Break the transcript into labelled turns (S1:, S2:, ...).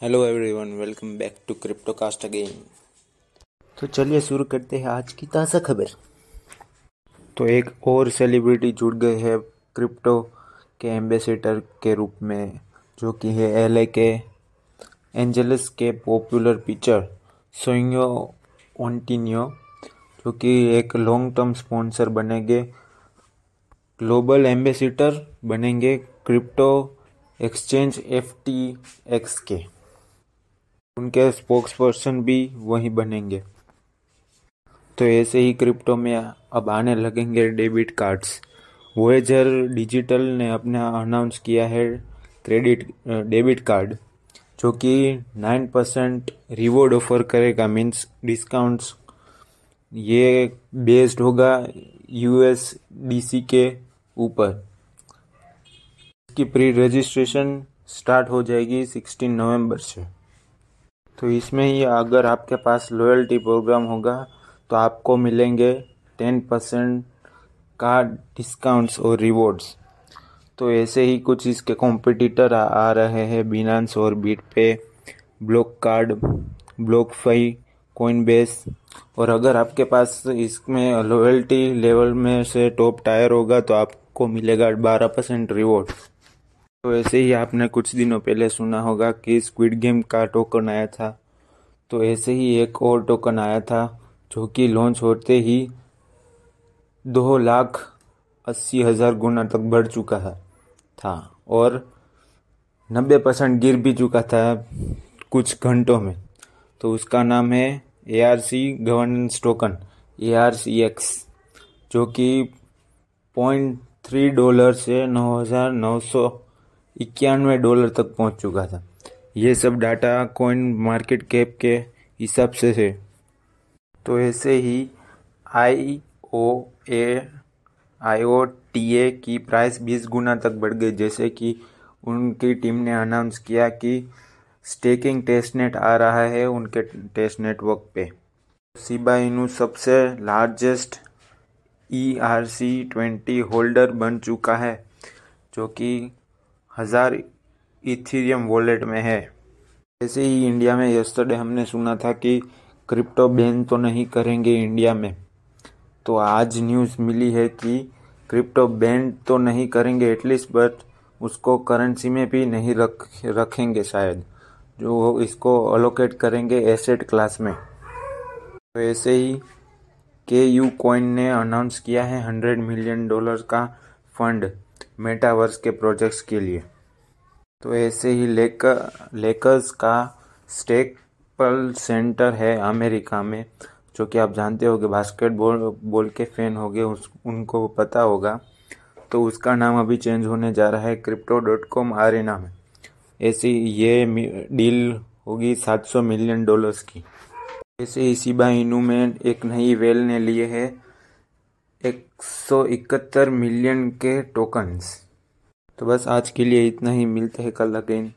S1: Hello everyone welcome back to Cryptocast again तो चलिए शुरू करते हैं आज की ताज़ा खबर। तो एक और सेलिब्रिटी जुड़ गए हैं क्रिप्टो के एम्बेसडर के रूप में, जो कि है एलए के एंजलिस के पॉपुलर पिक्चर सोइंगो ओंटिनियो जो कि एक लॉन्ग टर्म स्पॉन्सर बनेंगे ग्लोबल एम्बेसडर बनेंगे crypto exchange F T X के। उनके स्पोक्स पर्सन भी वही बनेंगे। तो ऐसे ही क्रिप्टो में अब आने लगेंगे डेबिट कार्ड्स वोएजर डिजिटल ने अपना अनाउंस किया है क्रेडिट डेबिट कार्ड जो कि नाइन परसेंट रिवॉर्ड ऑफ़र करेगा मीन्स डिस्काउंट्स ये बेस्ड होगा यूएस डीसी के ऊपर। इसकी प्री रजिस्ट्रेशन स्टार्ट हो जाएगी सिक्सटीन नवंबर से। तो इसमें ही अगर आपके पास लॉयल्टी प्रोग्राम होगा तो आपको मिलेंगे टेन परसेंट का डिस्काउंट्स और रिवॉर्ड्स तो ऐसे ही कुछ इसके कॉम्पिटिटर आ, आ रहे हैं बिनांस और BitPay block card BlockFi Coinbase और अगर आपके पास इसमें लॉयल्टी लेवल में से टॉप टायर होगा तो आपको मिलेगा बारह परसेंट रिवॉर्ड तो ऐसे ही आपने कुछ दिनों पहले सुना होगा कि स्क्विड गेम का टोकन आया था। तो ऐसे ही एक और टोकन आया था, जो कि लॉन्च होते ही दो लाख अस्सी हज़ार गुना तक बढ़ चुका है, था और नब्बे परसेंट गिर भी चुका था कुछ घंटों में। तो उसका नाम है A R C governance token A R C X जो कि पॉइंट थ्री डॉलर से नौ हज़ार नौ सौ इक्यानवे डॉलर तक पहुँच चुका था। ये सब डाटा कॉइन मार्केट कैप के हिसाब से थे तो ऐसे ही आई ओ ए आई ओ टी ए की प्राइस 20 गुना तक बढ़ गई, जैसे कि उनकी टीम ने अनाउंस किया कि स्टेकिंग टेस्ट नेट आ रहा है उनके टेस्ट नेटवर्क पे। सिबा इनू सबसे largest E R C twenty holder बन चुका है, जो कि हज़ार इथीरियम वॉलेट में है। ऐसे ही इंडिया में यस्टरडे हमने सुना था कि क्रिप्टो बैन तो नहीं करेंगे इंडिया में। तो आज न्यूज़ मिली है कि क्रिप्टो बैन तो नहीं करेंगे एटलीस्ट बट उसको करेंसी में भी नहीं रख, रखेंगे शायद। जो इसको अलोकेट करेंगे एसेट क्लास में। तो ऐसे ही के यू कॉइन ने अनाउंस किया है हंड्रेड मिलियन डॉलर का फंड मेटावर्स के प्रोजेक्ट्स के लिए। तो ऐसे ही लेकर लेकर्स का स्टेपल सेंटर है अमेरिका में, जो कि आप जानते हो कि बास्केटबॉल बॉल के फ़ैन हो गए उस, उनको पता होगा। तो उसका नाम अभी चेंज होने जा रहा है क्रिप्टो डॉट कॉम आरेना में। ऐसी ये डील होगी 700 मिलियन डॉलर्स की। ऐसे ही सिबा इनू में एक नई वेल ने लिए है एक सौ इकहत्तर मिलियन के टोकन्स तो बस आज के लिए इतना ही। मिलते हैं कल अगेन